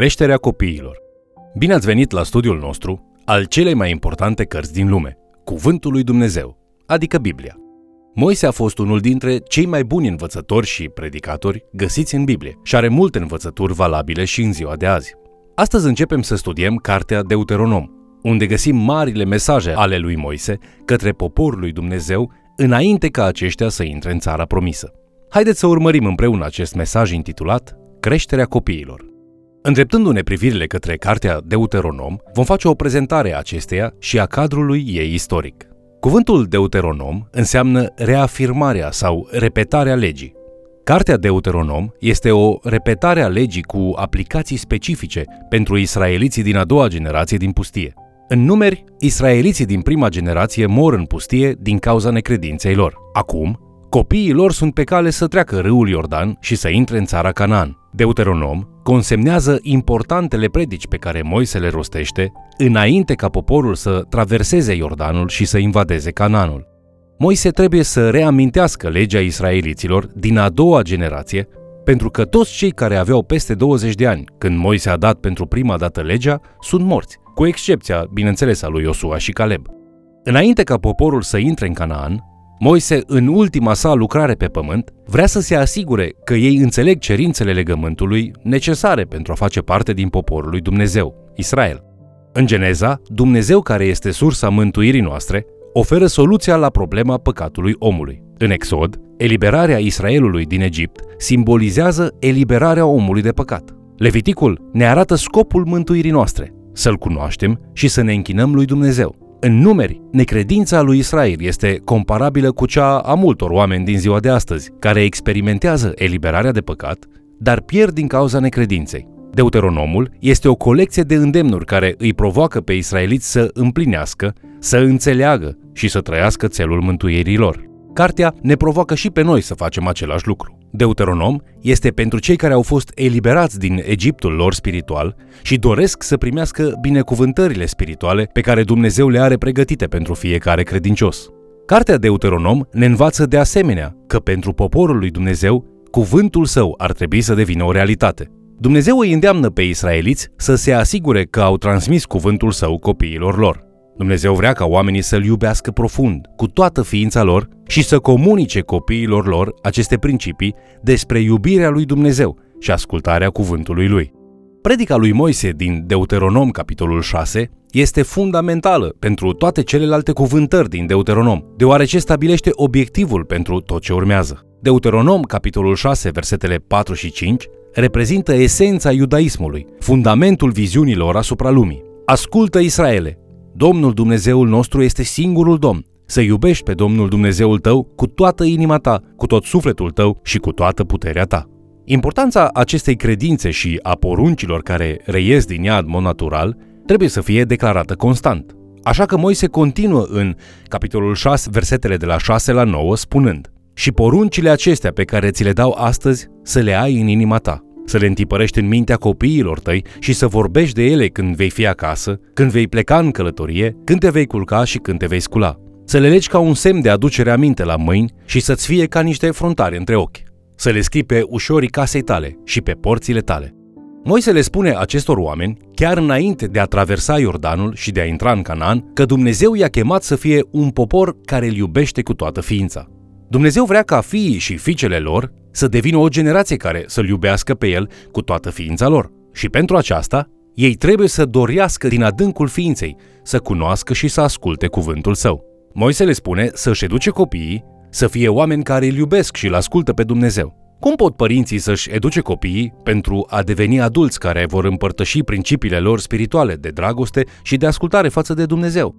Creșterea copiilor. Bine ați venit la studiul nostru al celei mai importante cărți din lume, Cuvântul lui Dumnezeu, adică Biblia. Moise a fost unul dintre cei mai buni învățători și predicatori găsiți în Biblie și are multe învățături valabile și în ziua de azi. Astăzi începem să studiem cartea Deuteronom, unde găsim marile mesaje ale lui Moise către poporul lui Dumnezeu înainte ca aceștia să intre în țara promisă. Haideți să urmărim împreună acest mesaj intitulat Creșterea copiilor. Îndreptându-ne privirile către cartea Deuteronom, vom face o prezentare a acesteia și a cadrului ei istoric. Cuvântul Deuteronom înseamnă reafirmarea sau repetarea legii. Cartea Deuteronom este o repetare a legii cu aplicații specifice pentru israeliții din a doua generație din pustie. În numeri, israeliții din prima generație mor în pustie din cauza necredinței lor. Acum, copiii lor sunt pe cale să treacă râul Iordan și să intre în țara Canaan. Deuteronom consemnează importantele predici pe care Moise le rostește înainte ca poporul să traverseze Iordanul și să invadeze Canaanul. Moise trebuie să reamintească legea israeliților din a doua generație, pentru că toți cei care aveau peste 20 de ani când Moise a dat pentru prima dată legea sunt morți, cu excepția, bineînțeles, a lui Iosua și Caleb. Înainte ca poporul să intre în Canaan, Moise, în ultima sa lucrare pe pământ, vrea să se asigure că ei înțeleg cerințele legământului necesare pentru a face parte din poporul lui Dumnezeu, Israel. În Geneza, Dumnezeu care este sursa mântuirii noastre, oferă soluția la problema păcatului omului. În Exod, eliberarea Israelului din Egipt simbolizează eliberarea omului de păcat. Leviticul ne arată scopul mântuirii noastre, să-L cunoaștem și să ne închinăm lui Dumnezeu. În numeri, necredința lui Israel este comparabilă cu cea a multor oameni din ziua de astăzi, care experimentează eliberarea de păcat, dar pierd din cauza necredinței. Deuteronomul este o colecție de îndemnuri care îi provoacă pe israeliți să împlinească, să înțeleagă și să trăiască țelul mântuirii lor. Cartea ne provoacă și pe noi să facem același lucru. Deuteronom este pentru cei care au fost eliberați din Egiptul lor spiritual și doresc să primească binecuvântările spirituale pe care Dumnezeu le are pregătite pentru fiecare credincios. Cartea Deuteronom ne învață de asemenea că pentru poporul lui Dumnezeu, cuvântul său ar trebui să devină o realitate. Dumnezeu îi îndeamnă pe israeliți să se asigure că au transmis cuvântul său copiilor lor. Dumnezeu vrea ca oamenii să-L iubească profund, cu toată ființa lor și să comunice copiilor lor aceste principii despre iubirea lui Dumnezeu și ascultarea cuvântului lui. Predica lui Moise din Deuteronom, capitolul 6, este fundamentală pentru toate celelalte cuvântări din Deuteronom, deoarece stabilește obiectivul pentru tot ce urmează. Deuteronom, capitolul 6, versetele 4 și 5, reprezintă esența iudaismului, fundamentul viziunilor asupra lumii. Ascultă, Israele, Domnul Dumnezeul nostru este singurul Domn. Să iubești pe Domnul Dumnezeul tău cu toată inima ta, cu tot sufletul tău și cu toată puterea ta. Importanța acestei credințe și a poruncilor care reies din ea în mod natural trebuie să fie declarată constant. Așa că Moise continuă în capitolul 6, versetele de la 6 la 9, spunând Și poruncile acestea pe care ți le dau astăzi să le ai în inima ta, să le întipărești în mintea copiilor tăi și să vorbești de ele când vei fi acasă, când vei pleca în călătorie, când te vei culca și când te vei scula. Să le legi ca un semn de aducere aminte la mâini și să-ți fie ca niște frontari între ochi. Să le scrii pe ușorii casei tale și pe porțile tale. Moise le spune acestor oameni, chiar înainte de a traversa Iordanul și de a intra în Canaan, că Dumnezeu i-a chemat să fie un popor care îl iubește cu toată ființa. Dumnezeu vrea ca fiii și fiicele lor să devină o generație care să-L iubească pe El cu toată ființa lor. Și pentru aceasta, ei trebuie să dorească din adâncul ființei, să cunoască și să asculte cuvântul său. Moise le spune să-și educe copiii, să fie oameni care îl iubesc și îl ascultă pe Dumnezeu. Cum pot părinții să-și educe copiii pentru a deveni adulți care vor împărtăși principiile lor spirituale de dragoste și de ascultare față de Dumnezeu?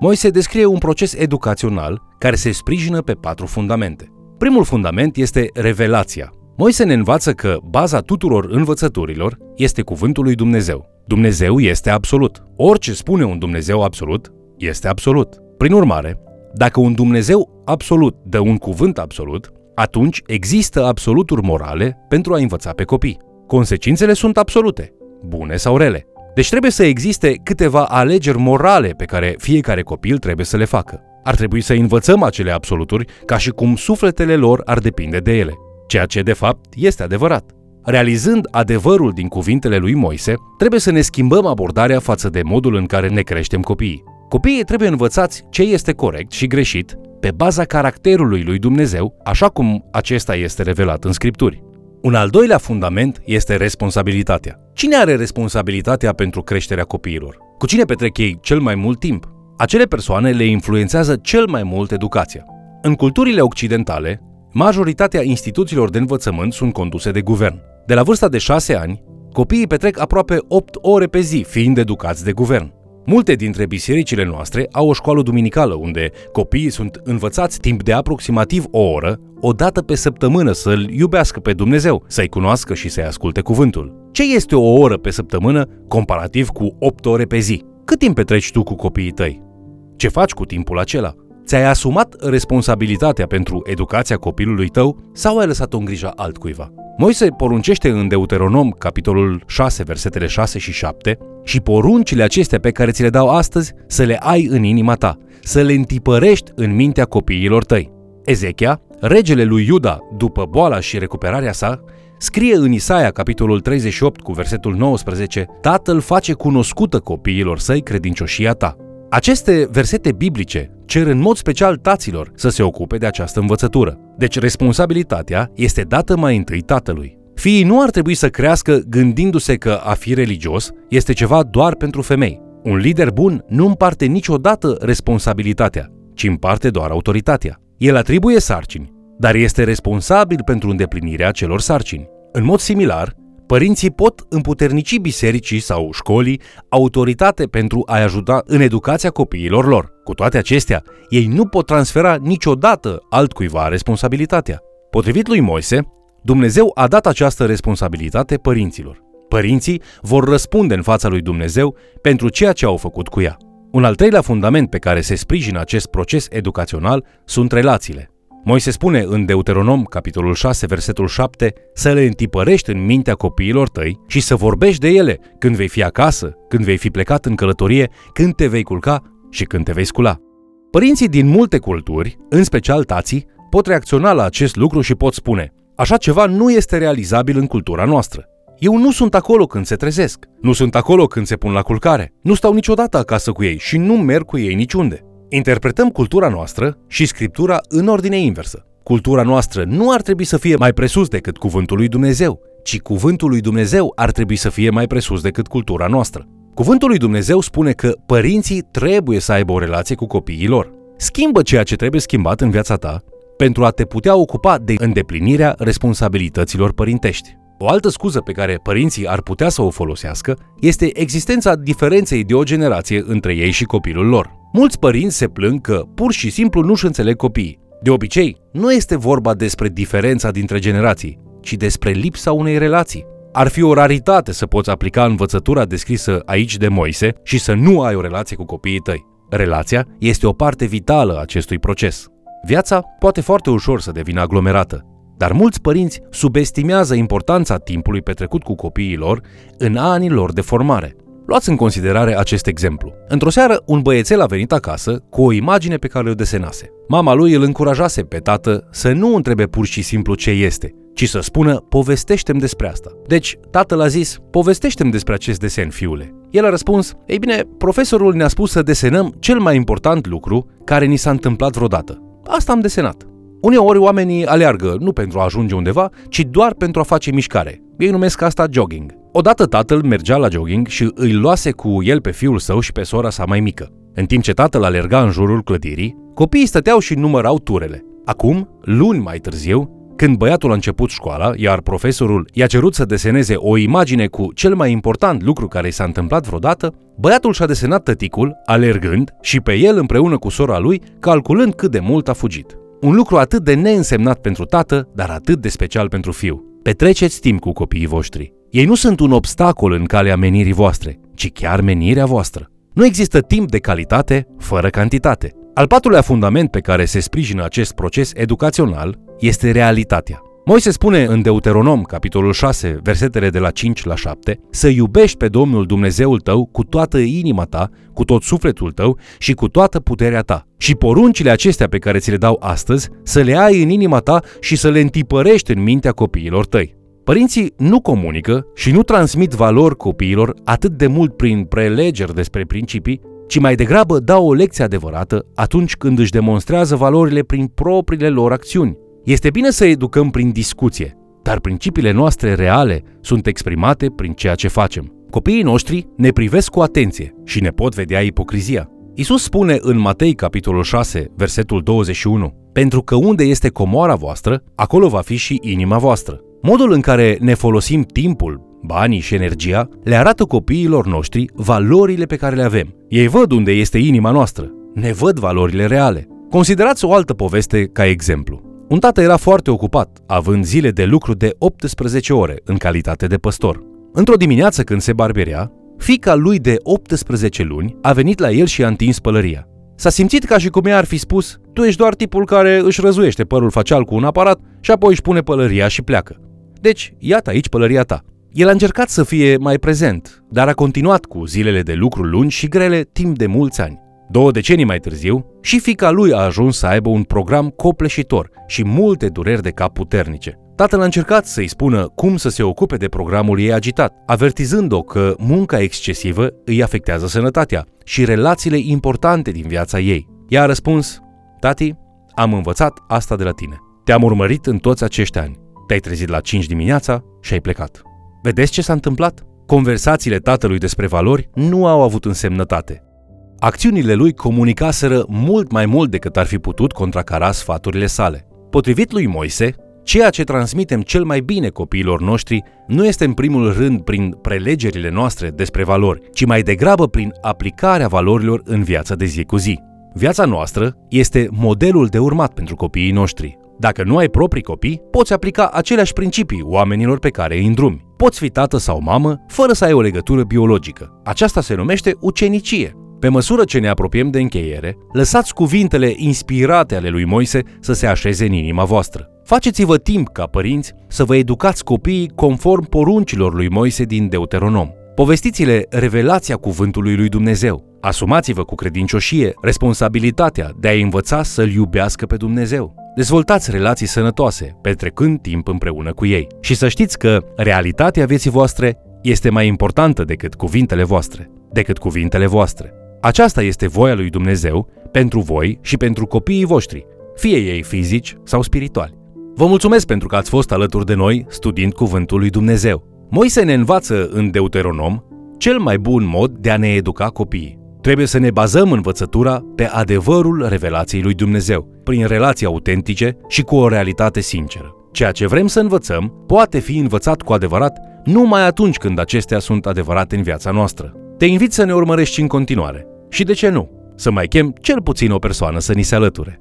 Moise descrie un proces educațional care se sprijină pe patru fundamente. Primul fundament este revelația. Moise ne învață că baza tuturor învățăturilor este cuvântul lui Dumnezeu. Dumnezeu este absolut. Orice spune un Dumnezeu absolut, este absolut. Prin urmare, dacă un Dumnezeu absolut dă un cuvânt absolut, atunci există absoluturi morale pentru a învăța pe copii. Consecințele sunt absolute, bune sau rele. Deci trebuie să existe câteva alegeri morale pe care fiecare copil trebuie să le facă. Ar trebui să învățăm acele absoluturi ca și cum sufletele lor ar depinde de ele, ceea ce de fapt este adevărat. Realizând adevărul din cuvintele lui Moise, trebuie să ne schimbăm abordarea față de modul în care ne creștem copiii. Copiii trebuie învățați ce este corect și greșit pe baza caracterului lui Dumnezeu, așa cum acesta este revelat în Scripturi. Un al doilea fundament este responsabilitatea. Cine are responsabilitatea pentru creșterea copiilor? Cu cine petrec ei cel mai mult timp? Acele persoane le influențează cel mai mult educația. În culturile occidentale, majoritatea instituțiilor de învățământ sunt conduse de guvern. De la vârsta de 6 ani, copiii petrec aproape 8 ore pe zi fiind educați de guvern. Multe dintre bisericile noastre au o școală duminicală unde copiii sunt învățați timp de aproximativ o oră, o dată pe săptămână să-L iubească pe Dumnezeu, să-i cunoască și să-i asculte cuvântul. Ce este o oră pe săptămână comparativ cu 8 ore pe zi? Cât timp petreci tu cu copiii tăi? Ce faci cu timpul acela? Ți-ai asumat responsabilitatea pentru educația copilului tău sau ai lăsat-o în grija altcuiva? Moise poruncește în Deuteronom, capitolul 6, versetele 6 și 7, și poruncile acestea pe care ți le dau astăzi să le ai în inima ta, să le întipărești în mintea copiilor tăi. Ezechia, regele lui Iuda, după boala și recuperarea sa, scrie în Isaia, capitolul 38, cu versetul 19, Tatăl face cunoscută copiilor săi credincioșia ta. Aceste versete biblice cer în mod special taților să se ocupe de această învățătură. Deci responsabilitatea este dată mai întâi tatălui. Fiii nu ar trebui să crească gândindu-se că a fi religios este ceva doar pentru femei. Un lider bun nu împarte niciodată responsabilitatea, ci împarte doar autoritatea. El atribuie sarcini, dar este responsabil pentru îndeplinirea celor sarcini. În mod similar, Părinții pot împuternici bisericii sau școlii autoritate pentru a-i ajuta în educația copiilor lor. Cu toate acestea, ei nu pot transfera niciodată altcuiva responsabilitatea. Potrivit lui Moise, Dumnezeu a dat această responsabilitate părinților. Părinții vor răspunde în fața lui Dumnezeu pentru ceea ce au făcut cu ea. Un al treilea fundament pe care se sprijină acest proces educațional sunt relațiile. Moise spune în Deuteronom, capitolul 6, versetul 7, să le întipărești în mintea copiilor tăi și să vorbești de ele când vei fi acasă, când vei fi plecat în călătorie, când te vei culca și când te vei scula. Părinții din multe culturi, în special tații, pot reacționa la acest lucru și pot spune Așa ceva nu este realizabil în cultura noastră. Eu nu sunt acolo când se trezesc, nu sunt acolo când se pun la culcare, nu stau niciodată acasă cu ei și nu merg cu ei niciunde. Interpretăm cultura noastră și scriptura în ordine inversă. Cultura noastră nu ar trebui să fie mai presus decât cuvântul lui Dumnezeu, ci cuvântul lui Dumnezeu ar trebui să fie mai presus decât cultura noastră. Cuvântul lui Dumnezeu spune că părinții trebuie să aibă o relație cu copiii lor. Schimbă ceea ce trebuie schimbat în viața ta pentru a te putea ocupa de îndeplinirea responsabilităților părintești. O altă scuză pe care părinții ar putea să o folosească este existența diferenței de o generație între ei și copilul lor. Mulți părinți se plâng că pur și simplu nu-și înțeleg copiii. De obicei, nu este vorba despre diferența dintre generații, ci despre lipsa unei relații. Ar fi o raritate să poți aplica învățătura descrisă aici de Moise și să nu ai o relație cu copiii tăi. Relația este o parte vitală a acestui proces. Viața poate foarte ușor să devină aglomerată, dar mulți părinți subestimează importanța timpului petrecut cu copiii lor în anii lor de formare. Luați în considerare acest exemplu. Într-o seară, un băiețel a venit acasă cu o imagine pe care o desenase. Mama lui îl încurajase pe tată să nu întrebe pur și simplu ce este, ci să spună, povestește-mi despre asta. Deci, tatăl a zis, povestește-mi despre acest desen, fiule. El a răspuns, ei bine, profesorul ne-a spus să desenăm cel mai important lucru care ni s-a întâmplat vreodată. Asta am desenat. Uneori oamenii aleargă nu pentru a ajunge undeva, ci doar pentru a face mișcare. Ei numesc asta jogging. Odată tatăl mergea la jogging și îi luase cu el pe fiul său și pe sora sa mai mică. În timp ce tatăl alerga în jurul clădirii, copiii stăteau și numărau turele. Acum, luni mai târziu, când băiatul a început școala, iar profesorul i-a cerut să deseneze o imagine cu cel mai important lucru care i s-a întâmplat vreodată, băiatul și-a desenat tăticul, alergând și pe el împreună cu sora lui, calculând cât de mult a fugit. Un lucru atât de neînsemnat pentru tată, dar atât de special pentru fiu. Petreceți timp cu copiii voștri. Ei nu sunt un obstacol în calea menirii voastre, ci chiar menirea voastră. Nu există timp de calitate fără cantitate. Al patrulea fundament pe care se sprijină acest proces educațional este realitatea. Moise spune în Deuteronom, capitolul 6, versetele de la 5 la 7, să iubești pe Domnul Dumnezeul tău cu toată inima ta, cu tot sufletul tău și cu toată puterea ta. Și poruncile acestea pe care ți le dau astăzi, să le ai în inima ta și să le întipărești în mintea copiilor tăi. Părinții nu comunică și nu transmit valori copiilor atât de mult prin prelegeri despre principii, ci mai degrabă dau o lecție adevărată atunci când își demonstrează valorile prin propriile lor acțiuni. Este bine să educăm prin discuție, dar principiile noastre reale sunt exprimate prin ceea ce facem. Copiii noștri ne privesc cu atenție și ne pot vedea ipocrizia. Isus spune în Matei capitolul 6, versetul 21, Pentru că unde este comoara voastră, acolo va fi și inima voastră. Modul în care ne folosim timpul, banii și energia le arată copiilor noștri valorile pe care le avem. Ei văd unde este inima noastră, ne văd valorile reale. Considerați o altă poveste ca exemplu. Un tată era foarte ocupat, având zile de lucru de 18 ore în calitate de păstor. Într-o dimineață când se barberea, fica lui de 18 luni a venit la el și a întins pălăria. S-a simțit ca și cum i-ar fi spus, tu ești doar tipul care își răzuiește părul facial cu un aparat și apoi își pune pălăria și pleacă. Deci, iată aici pălăria ta. El a încercat să fie mai prezent, dar a continuat cu zilele de lucru lungi și grele timp de mulți ani. Două decenii mai târziu, și fica lui a ajuns să aibă un program copleșitor și multe dureri de cap puternice. Tatăl a încercat să-i spună cum să se ocupe de programul ei agitat, avertizând-o că munca excesivă îi afectează sănătatea și relațiile importante din viața ei. Ea a răspuns, Tati, am învățat asta de la tine. Te-am urmărit în toți acești ani. Te-ai trezit la 5 dimineața și ai plecat. Vedeți ce s-a întâmplat? Conversațiile tatălui despre valori nu au avut însemnătate. Acțiunile lui comunicaseră mult mai mult decât ar fi putut contracara sfaturile sale. Potrivit lui Moise, ceea ce transmitem cel mai bine copiilor noștri nu este în primul rând prin prelegerile noastre despre valori, ci mai degrabă prin aplicarea valorilor în viața de zi cu zi. Viața noastră este modelul de urmat pentru copiii noștri. Dacă nu ai proprii copii, poți aplica aceleași principii oamenilor pe care îi îndrumi. Poți fi tată sau mamă fără să ai o legătură biologică. Aceasta se numește ucenicie. Pe măsură ce ne apropiem de încheiere, lăsați cuvintele inspirate ale lui Moise să se așeze în inima voastră. Faceți-vă timp ca părinți să vă educați copiii conform poruncilor lui Moise din Deuteronom. Povestiți-le revelația cuvântului lui Dumnezeu. Asumați-vă cu credincioșie responsabilitatea de a învăța să-L iubească pe Dumnezeu. Dezvoltați relații sănătoase, petrecând timp împreună cu ei. Și să știți că realitatea vieții voastre este mai importantă decât cuvintele voastre, decât cuvintele voastre. Aceasta este voia lui Dumnezeu pentru voi și pentru copiii voștri, fie ei fizici sau spirituali. Vă mulțumesc pentru că ați fost alături de noi studiind Cuvântul lui Dumnezeu. Moise ne învață în Deuteronom cel mai bun mod de a ne educa copiii. Trebuie să ne bazăm învățătura pe adevărul revelației lui Dumnezeu, prin relații autentice și cu o realitate sinceră. Ceea ce vrem să învățăm poate fi învățat cu adevărat numai atunci când acestea sunt adevărate în viața noastră. Te invit să ne urmărești în continuare. Și de ce nu? Să mai chem cel puțin o persoană să ni se alăture.